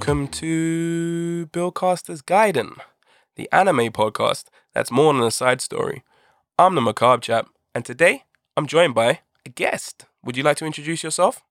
welcome to Bill Buildcaster's Gaiden, the anime podcast that's more than a side story. I'm the macabre chap, and today I'm joined by a guest. Would you like to introduce yourself?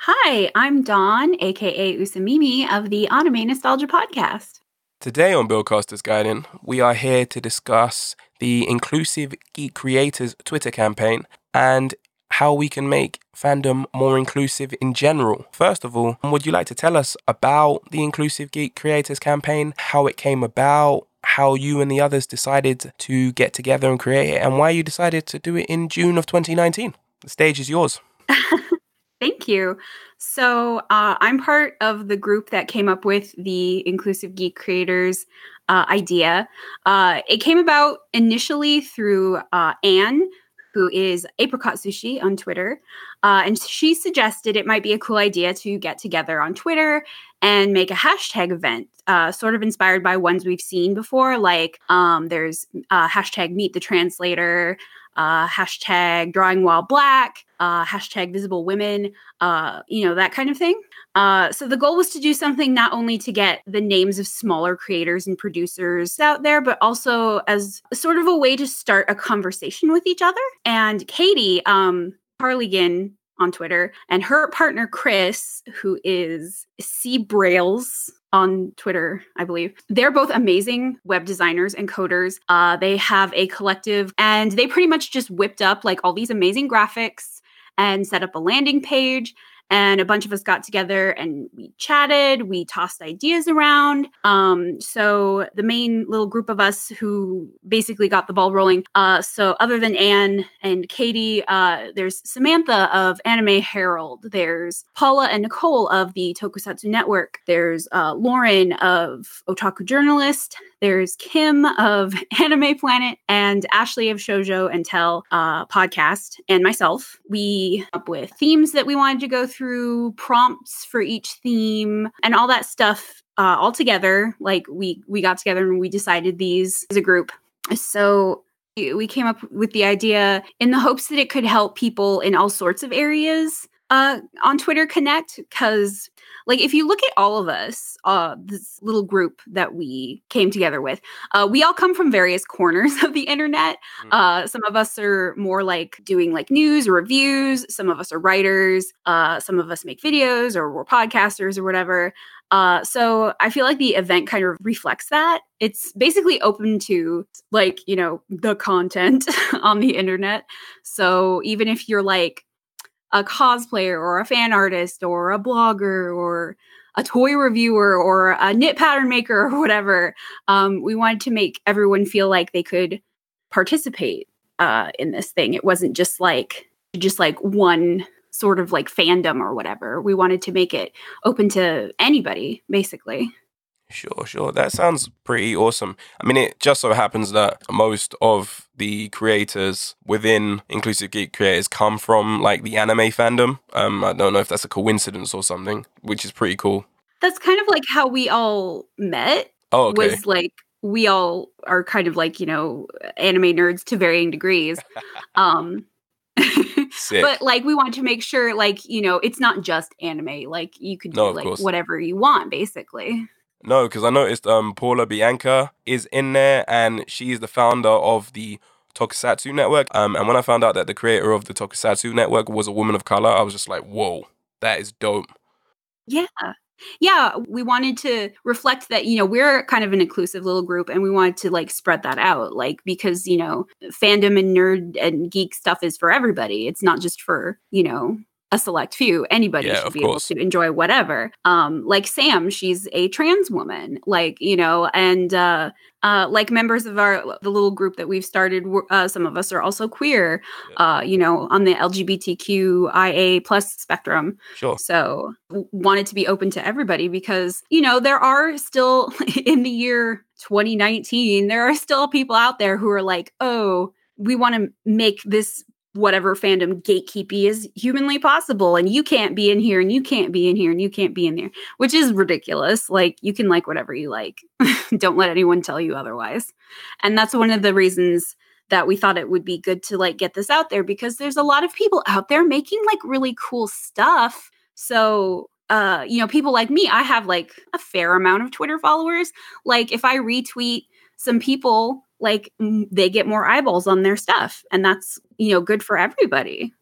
Hi, I'm Dawn, aka Usamimi of the Anime Nostalgia Podcast. Today on Bill Buildcaster's Gaiden, we are here to discuss the Inclusive Geek Creators Twitter campaign and how we can make fandom more inclusive in general. First of all, would you like to tell us about the Inclusive Geek Creators campaign, how it came about, how you and the others decided to get together and create it, and why you decided to do it in June of 2019? The stage is yours. Thank you. So, uh, I'm part of the group that came up with the Inclusive Geek Creators uh, idea. Uh, it came about initially through uh, Anne, who is Apricot Sushi on Twitter. Uh, and she suggested it might be a cool idea to get together on Twitter and make a hashtag event, uh, sort of inspired by ones we've seen before. Like um, there's uh, hashtag Meet the Translator, uh, hashtag Drawing While Black, uh, hashtag Visible Women, uh, you know, that kind of thing. Uh, so the goal was to do something not only to get the names of smaller creators and producers out there, but also as sort of a way to start a conversation with each other. And Katie, um, Harligan on Twitter, and her partner Chris, who is C Brails on Twitter, I believe. They're both amazing web designers and coders. Uh, they have a collective, and they pretty much just whipped up like all these amazing graphics and set up a landing page and a bunch of us got together and we chatted we tossed ideas around um, so the main little group of us who basically got the ball rolling uh, so other than anne and katie uh, there's samantha of anime herald there's paula and nicole of the tokusatsu network there's uh, lauren of otaku journalist there's Kim of Anime Planet and Ashley of Shoujo and Tell uh, podcast, and myself. We up with themes that we wanted to go through, prompts for each theme, and all that stuff uh, all together. Like we we got together and we decided these as a group. So we came up with the idea in the hopes that it could help people in all sorts of areas uh, on Twitter Connect because like if you look at all of us uh this little group that we came together with uh we all come from various corners of the internet mm. uh some of us are more like doing like news or reviews some of us are writers uh some of us make videos or we're podcasters or whatever uh, so I feel like the event kind of reflects that. It's basically open to like, you know, the content on the internet. So even if you're like a cosplayer or a fan artist or a blogger or a toy reviewer or a knit pattern maker or whatever. Um, we wanted to make everyone feel like they could participate uh, in this thing. It wasn't just like just like one sort of like fandom or whatever. We wanted to make it open to anybody, basically. Sure, sure. That sounds pretty awesome. I mean, it just so happens that most of the creators within Inclusive Geek Creators come from like the anime fandom. Um, I don't know if that's a coincidence or something, which is pretty cool. That's kind of like how we all met. Oh, okay. Was like we all are kind of like you know anime nerds to varying degrees. um, but like we want to make sure like you know it's not just anime. Like you could no, do like course. whatever you want, basically. No, because I noticed um, Paula Bianca is in there, and she's the founder of the Tokusatsu Network. Um, and when I found out that the creator of the Tokusatsu Network was a woman of color, I was just like, whoa, that is dope. Yeah. Yeah, we wanted to reflect that, you know, we're kind of an inclusive little group and we wanted to like spread that out, like, because, you know, fandom and nerd and geek stuff is for everybody. It's not just for, you know, a select few. Anybody yeah, should be course. able to enjoy whatever. Um, like Sam, she's a trans woman, like you know, and uh, uh, like members of our the little group that we've started. Uh, some of us are also queer, yeah. uh, you know, on the LGBTQIA plus spectrum. Sure. So wanted to be open to everybody because you know there are still in the year 2019 there are still people out there who are like, oh we want to make this whatever fandom gatekeepy is humanly possible and you can't be in here and you can't be in here and you can't be in there which is ridiculous. Like you can like whatever you like. Don't let anyone tell you otherwise. And that's one of the reasons that we thought it would be good to like get this out there because there's a lot of people out there making like really cool stuff. So uh, you know, people like me, I have like a fair amount of Twitter followers. Like if I retweet some people, like they get more eyeballs on their stuff, and that's you know good for everybody.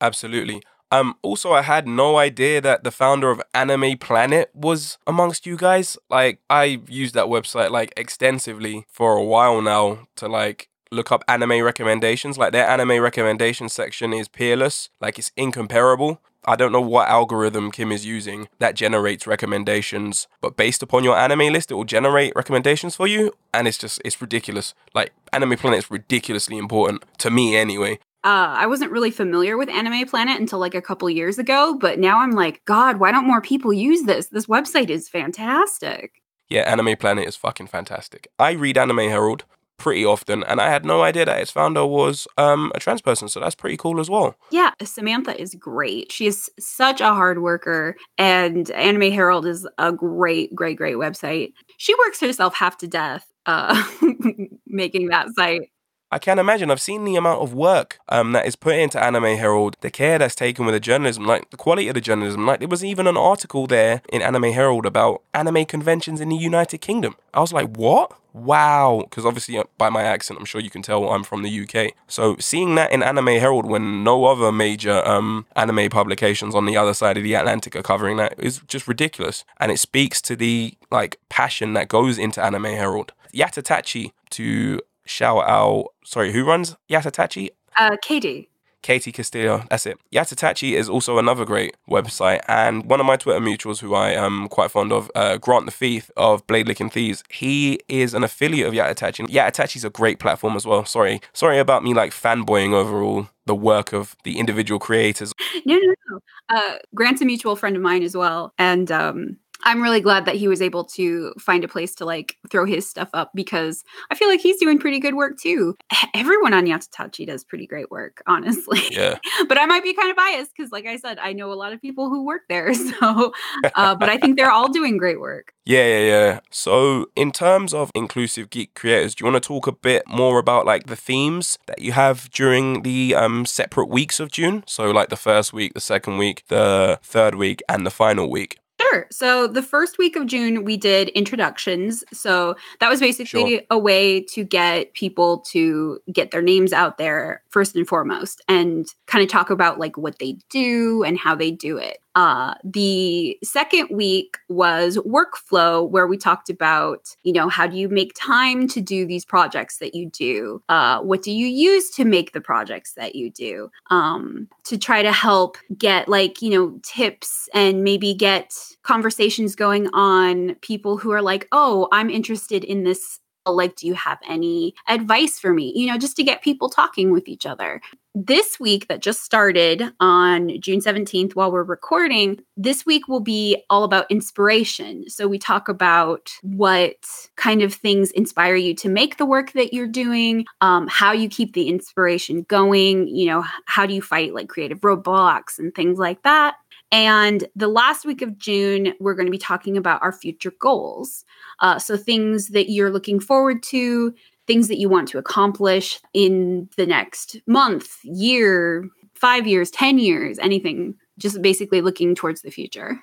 Absolutely. Um, also, I had no idea that the founder of Anime Planet was amongst you guys. Like, I used that website like extensively for a while now to like look up anime recommendations. Like, their anime recommendation section is peerless, like, it's incomparable. I don't know what algorithm Kim is using that generates recommendations, but based upon your anime list, it will generate recommendations for you. And it's just, it's ridiculous. Like, Anime Planet is ridiculously important to me anyway. Uh, I wasn't really familiar with Anime Planet until like a couple years ago, but now I'm like, God, why don't more people use this? This website is fantastic. Yeah, Anime Planet is fucking fantastic. I read Anime Herald pretty often, and I had no idea that its founder was um, a trans person, so that's pretty cool as well. Yeah, Samantha is great. She is such a hard worker, and Anime Herald is a great, great, great website. She works herself half to death uh, making that site. I can't imagine. I've seen the amount of work um, that is put into Anime Herald, the care that's taken with the journalism, like the quality of the journalism. Like there was even an article there in Anime Herald about anime conventions in the United Kingdom. I was like, what? Wow. Because obviously, uh, by my accent, I'm sure you can tell I'm from the UK. So seeing that in Anime Herald when no other major um, anime publications on the other side of the Atlantic are covering that is just ridiculous. And it speaks to the like passion that goes into Anime Herald. Yatta-Tachi to shout out. Sorry, who runs Yatta-Tachi? Uh, Katie. Katie Castillo, that's it. Yatta-Tachi is also another great website, and one of my Twitter mutuals who I am quite fond of, uh, Grant the Thief of Blade Licking Thieves, he is an affiliate of Yatta-Tachi. Yatta-Tachi is a great platform as well. Sorry, sorry about me like fanboying over all the work of the individual creators. No, no, no. Uh, Grant's a mutual friend of mine as well, and um, I'm really glad that he was able to find a place to like throw his stuff up because I feel like he's doing pretty good work too. Everyone on Yatta-Tachi does pretty great work, honestly. Yeah. but I might be kind of biased because, like I said, I know a lot of people who work there. So, uh, but I think they're all doing great work. Yeah, yeah, yeah. So, in terms of inclusive geek creators, do you want to talk a bit more about like the themes that you have during the um, separate weeks of June? So, like the first week, the second week, the third week, and the final week. Sure. So the first week of June, we did introductions. So that was basically sure. a way to get people to get their names out there first and foremost and kind of talk about like what they do and how they do it. Uh, the second week was workflow, where we talked about, you know, how do you make time to do these projects that you do? Uh, what do you use to make the projects that you do? Um, to try to help get like, you know, tips and maybe get conversations going on people who are like, oh, I'm interested in this like do you have any advice for me you know just to get people talking with each other this week that just started on June 17th while we're recording, this week will be all about inspiration. So we talk about what kind of things inspire you to make the work that you're doing, um, how you keep the inspiration going, you know, how do you fight like creative roadblocks and things like that. And the last week of June, we're going to be talking about our future goals. Uh, so, things that you're looking forward to, things that you want to accomplish in the next month, year, five years, 10 years, anything, just basically looking towards the future.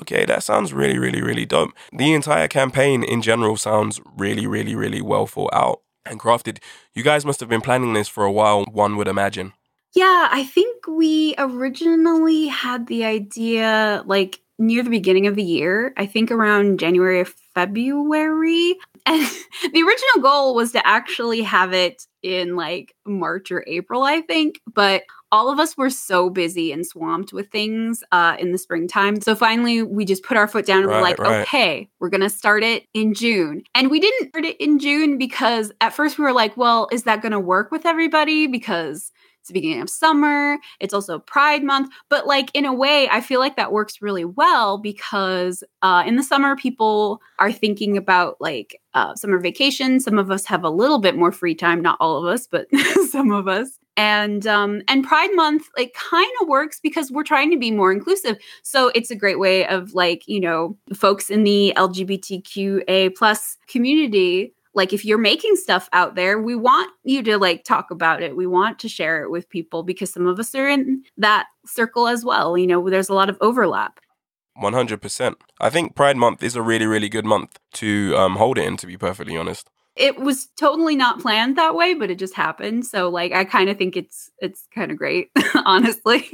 Okay, that sounds really, really, really dope. The entire campaign in general sounds really, really, really well thought out and crafted. You guys must have been planning this for a while, one would imagine. Yeah, I think we originally had the idea like near the beginning of the year, I think around January or February. And the original goal was to actually have it in like March or April, I think. But all of us were so busy and swamped with things uh, in the springtime. So finally, we just put our foot down and right, we're like, right. okay, we're going to start it in June. And we didn't start it in June because at first we were like, well, is that going to work with everybody? Because it's the beginning of summer. It's also Pride Month. But, like, in a way, I feel like that works really well because uh, in the summer, people are thinking about like uh, summer vacation. Some of us have a little bit more free time, not all of us, but some of us and um and pride month like kind of works because we're trying to be more inclusive so it's a great way of like you know folks in the lgbtqa plus community like if you're making stuff out there we want you to like talk about it we want to share it with people because some of us are in that circle as well you know there's a lot of overlap One hundred percent. I think Pride Month is a really, really good month to um, hold it in. To be perfectly honest, it was totally not planned that way, but it just happened. So, like, I kind of think it's it's kind of great, honestly.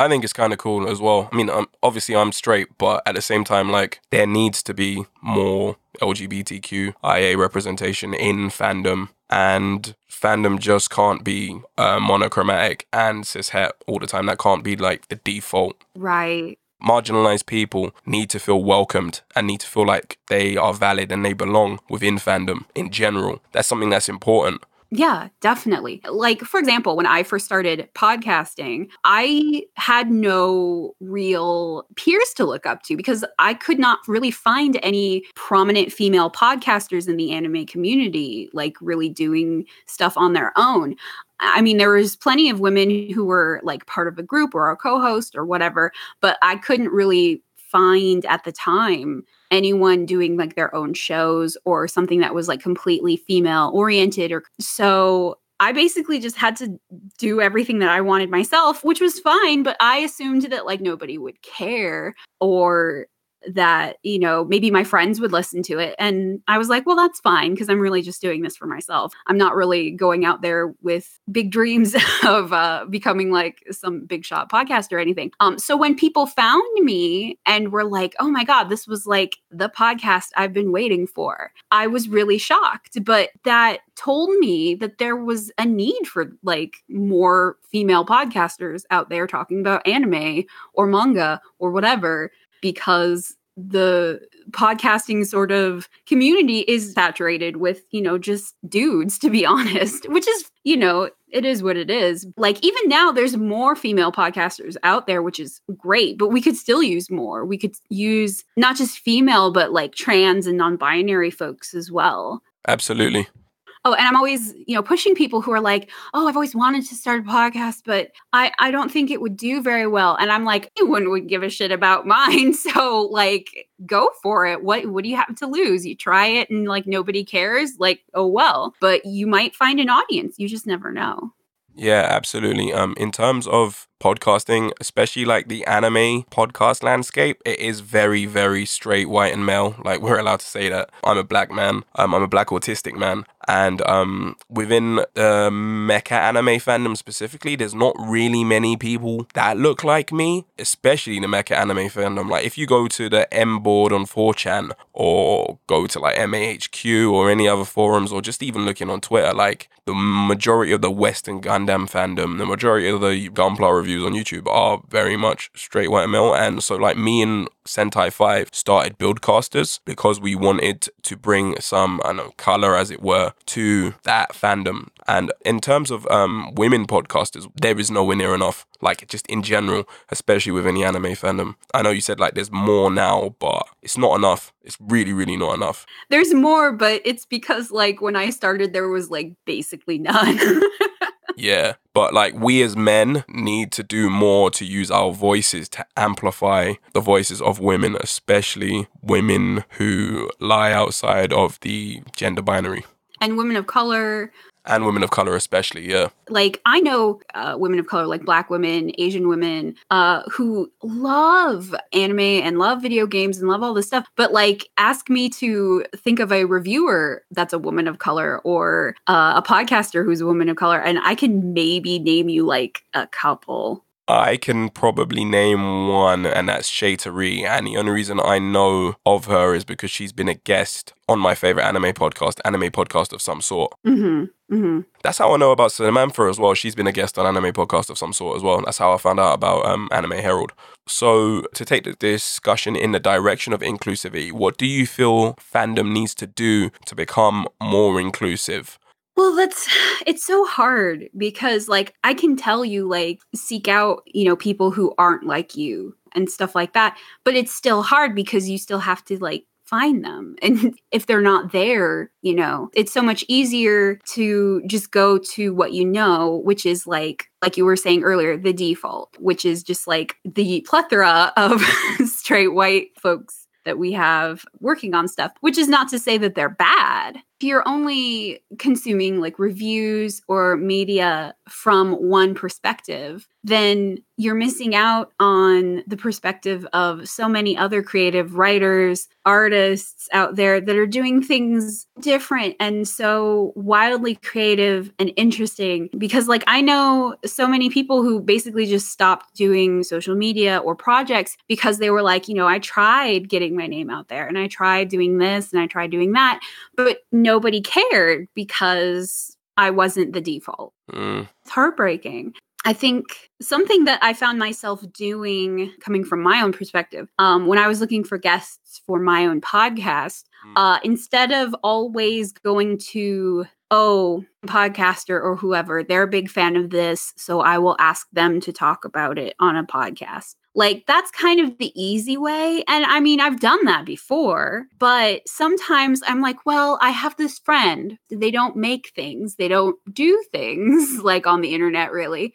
I think it's kind of cool as well. I mean, um, obviously I'm straight, but at the same time, like there needs to be more LGBTQIA representation in fandom, and fandom just can't be uh, monochromatic and cis het all the time. That can't be like the default. Right. Marginalized people need to feel welcomed and need to feel like they are valid and they belong within fandom in general. That's something that's important. Yeah, definitely. Like, for example, when I first started podcasting, I had no real peers to look up to because I could not really find any prominent female podcasters in the anime community, like really doing stuff on their own. I mean, there was plenty of women who were like part of a group or a co host or whatever, but I couldn't really find at the time anyone doing like their own shows or something that was like completely female oriented or so I basically just had to do everything that I wanted myself, which was fine, but I assumed that like nobody would care or that you know maybe my friends would listen to it. And i was like well that's fine because i'm really just doing this for myself. I'm not really going out there with big dreams of uh, becoming like some big shot podcast or anything. Um so when people found me and were like oh my god this was like the podcast i've been waiting for i was really shocked. But that told me that there was a need for like more female podcasters out there talking about anime or manga or whatever because the podcasting sort of community is saturated with, you know, just dudes, to be honest, which is, you know, it is what it is. Like, even now, there's more female podcasters out there, which is great, but we could still use more. We could use not just female, but like trans and non binary folks as well. Absolutely. Oh, and I'm always, you know, pushing people who are like, "Oh, I've always wanted to start a podcast, but I I don't think it would do very well." And I'm like, "Anyone would give a shit about mine." So, like, go for it. What what do you have to lose? You try it and like nobody cares, like, oh well. But you might find an audience. You just never know. Yeah, absolutely. Um in terms of podcasting, especially like the anime podcast landscape, it is very, very straight, white, and male. Like we're allowed to say that. I'm a black man. Um, I'm a black autistic man, and um, within the mecha anime fandom specifically, there's not really many people that look like me, especially in the mecha anime fandom. Like if you go to the M board on 4chan or go to like MAHQ or any other forums or just even looking on Twitter, like the majority of the Western Gundam fandom, the majority of the Gunpla reviews reviews on YouTube are very much straight white male. And so, like, me and Sentai 5 started Buildcasters because we wanted to bring some, I know, color, as it were, to that fandom. And in terms of um, women podcasters, there is nowhere near enough. Like, just in general, especially within the anime fandom. I know you said, like, there's more now, but it's not enough. It's really, really not enough. There's more, but it's because, like, when I started, there was, like, basically none. Yeah. But like we as men need to do more to use our voices to amplify the voices of women, especially women who lie outside of the gender binary. And women of color, and women of color especially yeah. Like i know uh, women of color like black women asian women uh, who love anime and love video games and love all this stuff but like ask me to think of a reviewer that's a woman of color or uh, a podcaster who's a woman of color and i can maybe name you like a couple I can probably name one, and that's Shay Tari. And the only reason I know of her is because she's been a guest on my favorite anime podcast, anime podcast of some sort. Mm-hmm. Mm-hmm. That's how I know about Samantha as well. She's been a guest on anime podcast of some sort as well. That's how I found out about um, Anime Herald. So, to take the discussion in the direction of inclusivity, what do you feel fandom needs to do to become more inclusive? Well, that's it's so hard because like I can tell you like seek out, you know, people who aren't like you and stuff like that, but it's still hard because you still have to like find them. And if they're not there, you know, it's so much easier to just go to what you know, which is like like you were saying earlier, the default, which is just like the plethora of straight white folks that we have working on stuff, which is not to say that they're bad if you're only consuming like reviews or media from one perspective, then you're missing out on the perspective of so many other creative writers, artists out there that are doing things different and so wildly creative and interesting. Because, like, I know so many people who basically just stopped doing social media or projects because they were like, you know, I tried getting my name out there and I tried doing this and I tried doing that, but nobody cared because I wasn't the default. Mm. It's heartbreaking. I think something that I found myself doing, coming from my own perspective, um, when I was looking for guests for my own podcast, Mm. uh, instead of always going to, oh, podcaster or whoever, they're a big fan of this, so I will ask them to talk about it on a podcast. Like, that's kind of the easy way. And I mean, I've done that before, but sometimes I'm like, well, I have this friend. They don't make things, they don't do things like on the internet, really.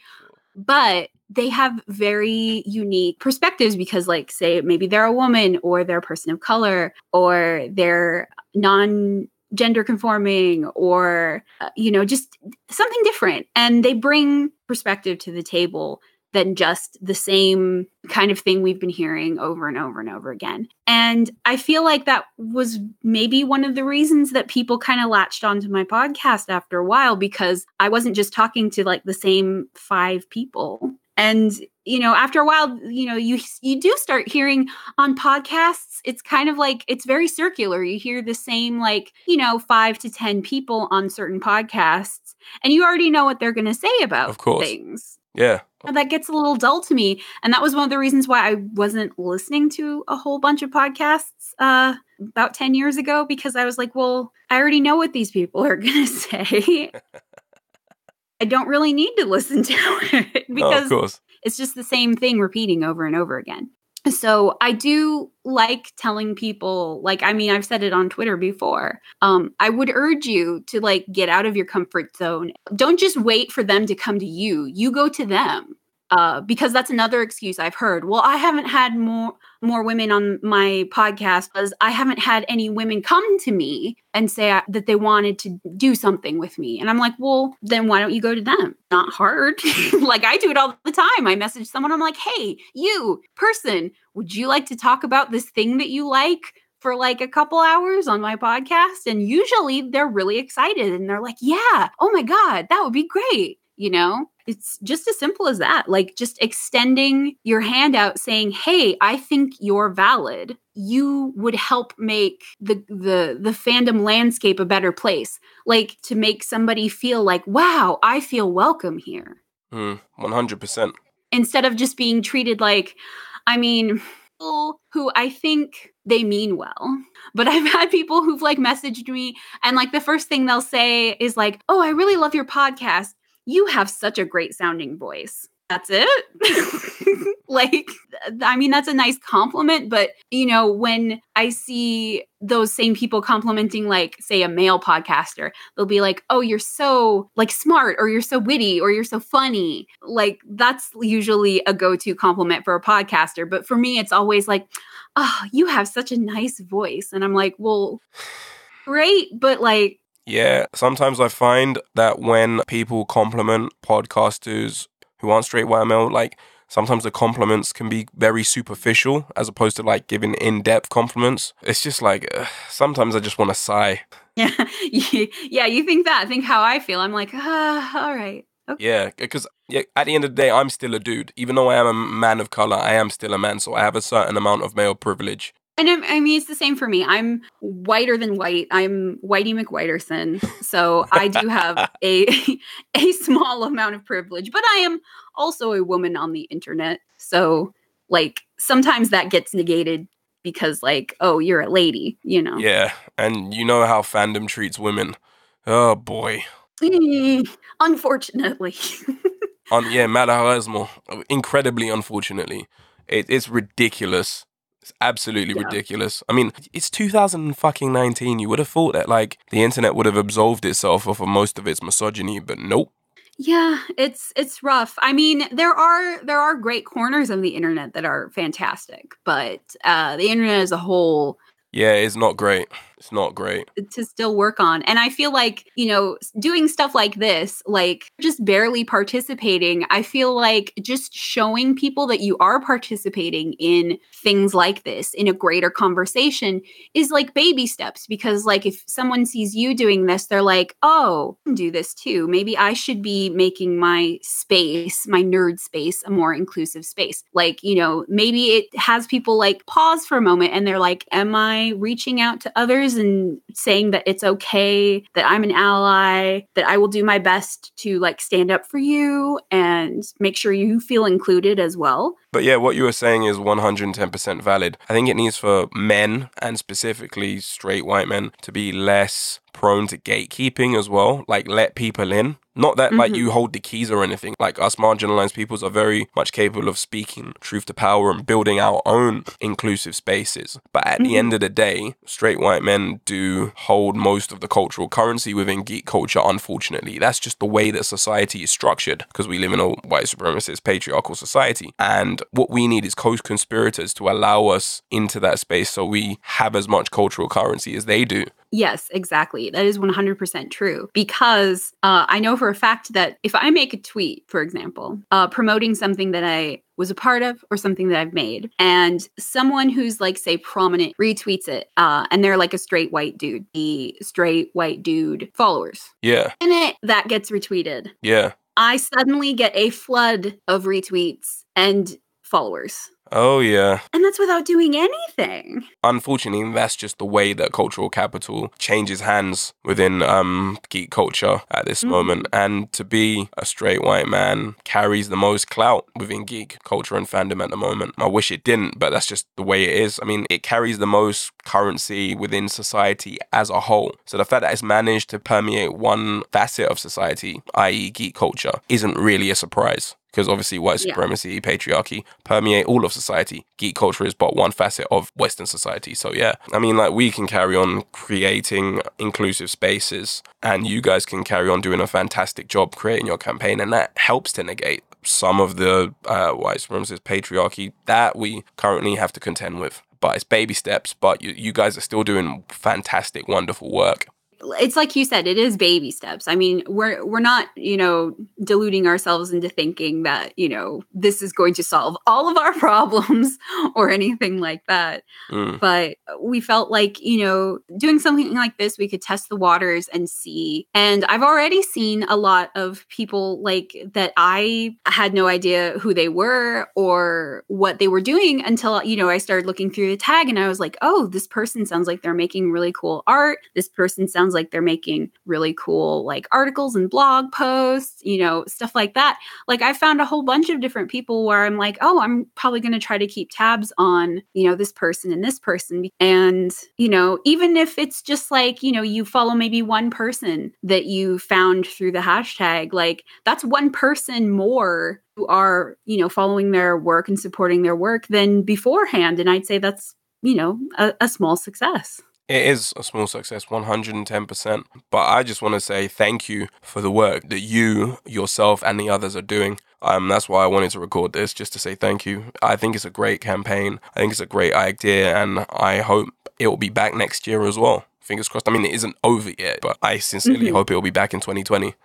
But they have very unique perspectives because, like, say, maybe they're a woman or they're a person of color or they're non gender conforming or, uh, you know, just something different. And they bring perspective to the table than just the same kind of thing we've been hearing over and over and over again. And I feel like that was maybe one of the reasons that people kind of latched onto my podcast after a while because I wasn't just talking to like the same five people. And you know, after a while, you know, you you do start hearing on podcasts, it's kind of like it's very circular. You hear the same like, you know, 5 to 10 people on certain podcasts and you already know what they're going to say about Of course. things. Yeah. And that gets a little dull to me. And that was one of the reasons why I wasn't listening to a whole bunch of podcasts uh, about 10 years ago because I was like, well, I already know what these people are going to say. I don't really need to listen to it because course. it's just the same thing repeating over and over again. So I do like telling people, like, I mean, I've said it on Twitter before. Um, I would urge you to like get out of your comfort zone. Don't just wait for them to come to you. You go to them. Uh, because that's another excuse I've heard. Well, I haven't had more more women on my podcast because I haven't had any women come to me and say I- that they wanted to do something with me. And I'm like, well, then why don't you go to them? Not hard. like I do it all the time. I message someone, I'm like, hey, you person, would you like to talk about this thing that you like? For like a couple hours on my podcast. And usually they're really excited and they're like, yeah, oh my God, that would be great. You know, it's just as simple as that. Like just extending your hand out saying, "Hey, I think you're valid." You would help make the the the fandom landscape a better place. Like to make somebody feel like, "Wow, I feel welcome here." Mm, 100%. Instead of just being treated like I mean, people who I think they mean well. But I've had people who've like messaged me and like the first thing they'll say is like, "Oh, I really love your podcast. You have such a great sounding voice." That's it. like I mean that's a nice compliment, but you know, when I see those same people complimenting like say a male podcaster, they'll be like, "Oh, you're so like smart or you're so witty or you're so funny." Like that's usually a go-to compliment for a podcaster, but for me it's always like, "Oh, you have such a nice voice." And I'm like, "Well, great, but like Yeah, sometimes I find that when people compliment podcasters who aren't straight white male, like sometimes the compliments can be very superficial as opposed to like giving in depth compliments. It's just like sometimes I just want to sigh. yeah, yeah, you think that. Think how I feel. I'm like, "Ah, all right." Okay. Yeah, because yeah, at the end of the day, I'm still a dude. Even though I am a man of color, I am still a man, so I have a certain amount of male privilege. And I I mean, it's the same for me. I'm whiter than white. I'm Whitey McWhiterson, so I do have a a small amount of privilege. But I am also a woman on the internet, so like sometimes that gets negated because like, oh, you're a lady, you know. Yeah, and you know how fandom treats women. Oh boy. Unfortunately, On yeah, malheureusement, incredibly unfortunately, it, it's ridiculous. It's absolutely Yeah. ridiculous. I mean, it's 2019. You would have thought that like the internet would have absolved itself of most of its misogyny, but nope. yeah, it's it's rough. I mean, there are there are great corners of the internet that are fantastic, but uh, the internet as a whole Yeah, it's not great. It's not great. To still work on. And I feel like, you know, doing stuff like this, like just barely participating, I feel like just showing people that you are participating in things like this in a greater conversation is like baby steps because like if someone sees you doing this, they're like, "Oh, do this too. Maybe I should be making my space, my nerd space, a more inclusive space." Like, you know, maybe it has people like pause for a moment and they're like, "Am I reaching out to others and saying that it's okay, that I'm an ally, that I will do my best to like stand up for you and make sure you feel included as well?" But yeah, what you were saying is 110% valid. I think it needs for men and specifically straight white men to be less prone to gatekeeping as well. Like let people in. Not that mm-hmm. like you hold the keys or anything. Like us marginalized peoples are very much capable of speaking truth to power and building our own inclusive spaces. But at mm-hmm. the end of the day, straight white men do hold most of the cultural currency within geek culture, unfortunately. That's just the way that society is structured because we live in a white supremacist patriarchal society. And what we need is co conspirators to allow us into that space so we have as much cultural currency as they do. Yes, exactly. That is 100% true. Because uh, I know for a fact that if I make a tweet, for example, uh, promoting something that I was a part of or something that I've made, and someone who's like, say, prominent retweets it, uh, and they're like a straight white dude, the straight white dude followers. Yeah. And it that gets retweeted. Yeah. I suddenly get a flood of retweets and followers. Oh, yeah. And that's without doing anything. Unfortunately, that's just the way that cultural capital changes hands within um, geek culture at this mm-hmm. moment. And to be a straight white man carries the most clout within geek culture and fandom at the moment. I wish it didn't, but that's just the way it is. I mean, it carries the most currency within society as a whole. So the fact that it's managed to permeate one facet of society, i.e., geek culture, isn't really a surprise because obviously white supremacy, yeah. patriarchy permeate all of society. Geek culture is but one facet of Western society. So yeah, I mean, like we can carry on creating inclusive spaces, and you guys can carry on doing a fantastic job creating your campaign, and that helps to negate some of the uh, white supremacist patriarchy that we currently have to contend with. But it's baby steps. But you, you guys are still doing fantastic, wonderful work it's like you said it is baby steps. I mean we're we're not you know deluding ourselves into thinking that you know this is going to solve all of our problems or anything like that. Mm. but we felt like you know doing something like this we could test the waters and see. And i've already seen a lot of people like that i had no idea who they were or what they were doing until you know i started looking through the tag and i was like oh this person sounds like they're making really cool art. This person sounds like they're making really cool like articles and blog posts, you know, stuff like that. Like I found a whole bunch of different people where I'm like, oh, I'm probably going to try to keep tabs on, you know, this person and this person. And, you know, even if it's just like, you know, you follow maybe one person that you found through the hashtag, like that's one person more who are, you know, following their work and supporting their work than beforehand. And I'd say that's, you know, a, a small success. It is a small success, 110%. But I just want to say thank you for the work that you, yourself, and the others are doing. Um, that's why I wanted to record this, just to say thank you. I think it's a great campaign. I think it's a great idea, and I hope it will be back next year as well. Fingers crossed. I mean, it isn't over yet, but I sincerely mm-hmm. hope it will be back in 2020.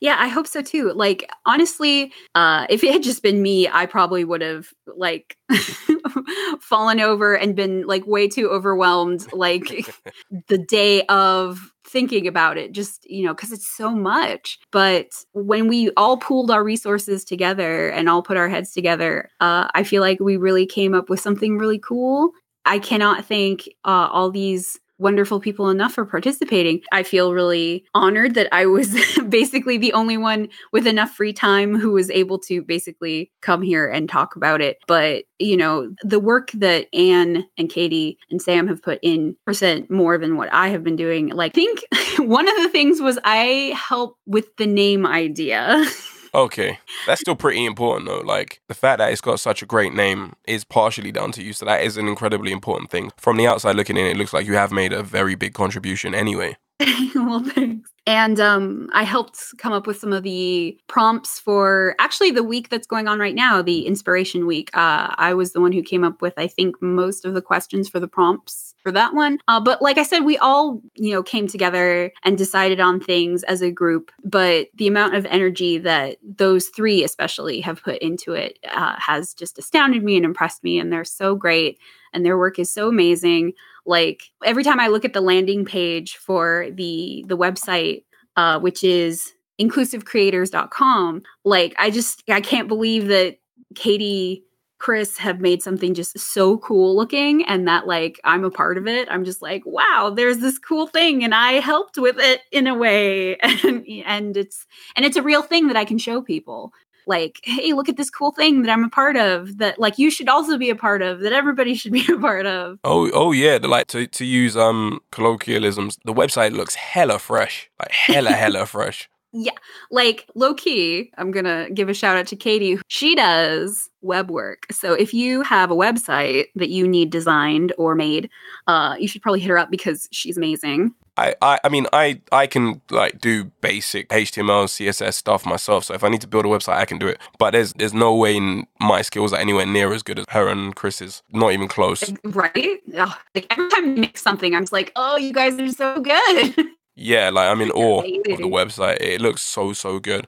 Yeah, I hope so too. Like honestly, uh if it had just been me, I probably would have like fallen over and been like way too overwhelmed like the day of thinking about it just you know because it's so much but when we all pooled our resources together and all put our heads together uh, i feel like we really came up with something really cool i cannot thank uh, all these wonderful people enough for participating. I feel really honored that I was basically the only one with enough free time who was able to basically come here and talk about it. But, you know, the work that Anne and Katie and Sam have put in percent more than what I have been doing. Like, I think one of the things was I helped with the name idea. Okay, that's still pretty important though. Like the fact that it's got such a great name is partially down to you, so that is an incredibly important thing. From the outside looking in, it looks like you have made a very big contribution anyway. well, thanks. And um, I helped come up with some of the prompts for actually the week that's going on right now, the Inspiration Week. Uh, I was the one who came up with, I think, most of the questions for the prompts for that one. Uh, but like I said, we all, you know, came together and decided on things as a group. But the amount of energy that those three, especially, have put into it uh, has just astounded me and impressed me. And they're so great. And their work is so amazing. Like every time I look at the landing page for the the website, uh, which is inclusivecreators.com, like I just I can't believe that Katie Chris have made something just so cool looking and that like I'm a part of it. I'm just like, wow, there's this cool thing and I helped with it in a way and and it's and it's a real thing that I can show people. Like, hey, look at this cool thing that I'm a part of that like you should also be a part of that everybody should be a part of. Oh, oh yeah, like to to use um colloquialisms, the website looks hella fresh. Like hella hella fresh. Yeah, like low key, I'm gonna give a shout out to Katie. She does web work. So if you have a website that you need designed or made, uh, you should probably hit her up because she's amazing. I, I, I mean, I, I can like do basic HTML, CSS stuff myself. So if I need to build a website, I can do it. But there's, there's no way in my skills are anywhere near as good as her and Chris's. Not even close. Right? Ugh, like every time you make something, I'm just like, oh, you guys are so good. Yeah, like I'm in awe of the website. It looks so so good.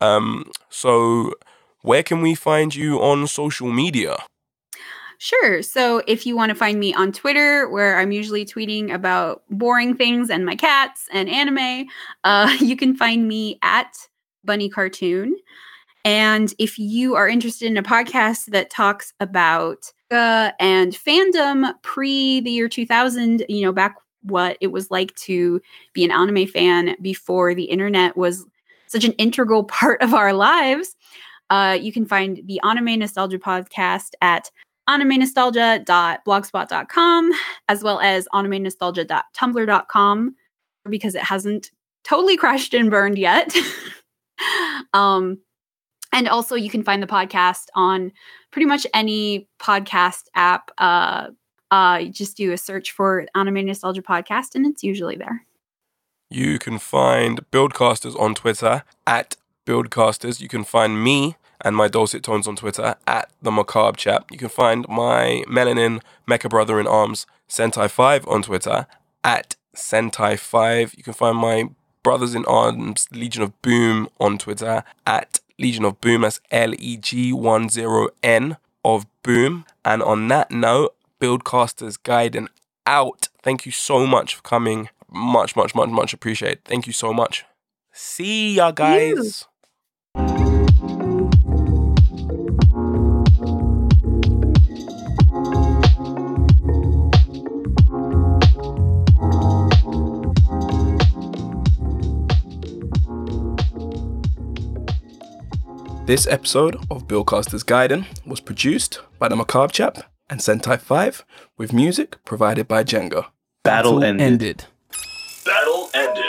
Um, so where can we find you on social media? Sure. So if you want to find me on Twitter, where I'm usually tweeting about boring things and my cats and anime, uh, you can find me at Bunny Cartoon. And if you are interested in a podcast that talks about uh, and fandom pre the year 2000, you know, back what it was like to be an anime fan before the internet was such an integral part of our lives. Uh, you can find the Anime Nostalgia podcast at animenostalgia.blogspot.com as well as animenostalgia.tumblr.com because it hasn't totally crashed and burned yet. um, and also, you can find the podcast on pretty much any podcast app. Uh, uh, just do a search for Anime Nostalgia Podcast, and it's usually there. You can find Buildcasters on Twitter at Buildcasters. You can find me and my dulcet tones on Twitter at the Macabre Chap. You can find my Melanin Mecha Brother in Arms Sentai5 on Twitter at Sentai5. You can find my Brothers in Arms Legion of Boom on Twitter at Legion of Boom. That's L E G 10 N of Boom. And on that note, Buildcasters Gaiden out. Thank you so much for coming. Much, much, much, much appreciated. Thank you so much. See ya, guys. This episode of Buildcasters Gaiden was produced by the Macabre Chap and Sentai 5 with music provided by Jenga. Battle, Battle ended. ended. Battle ended.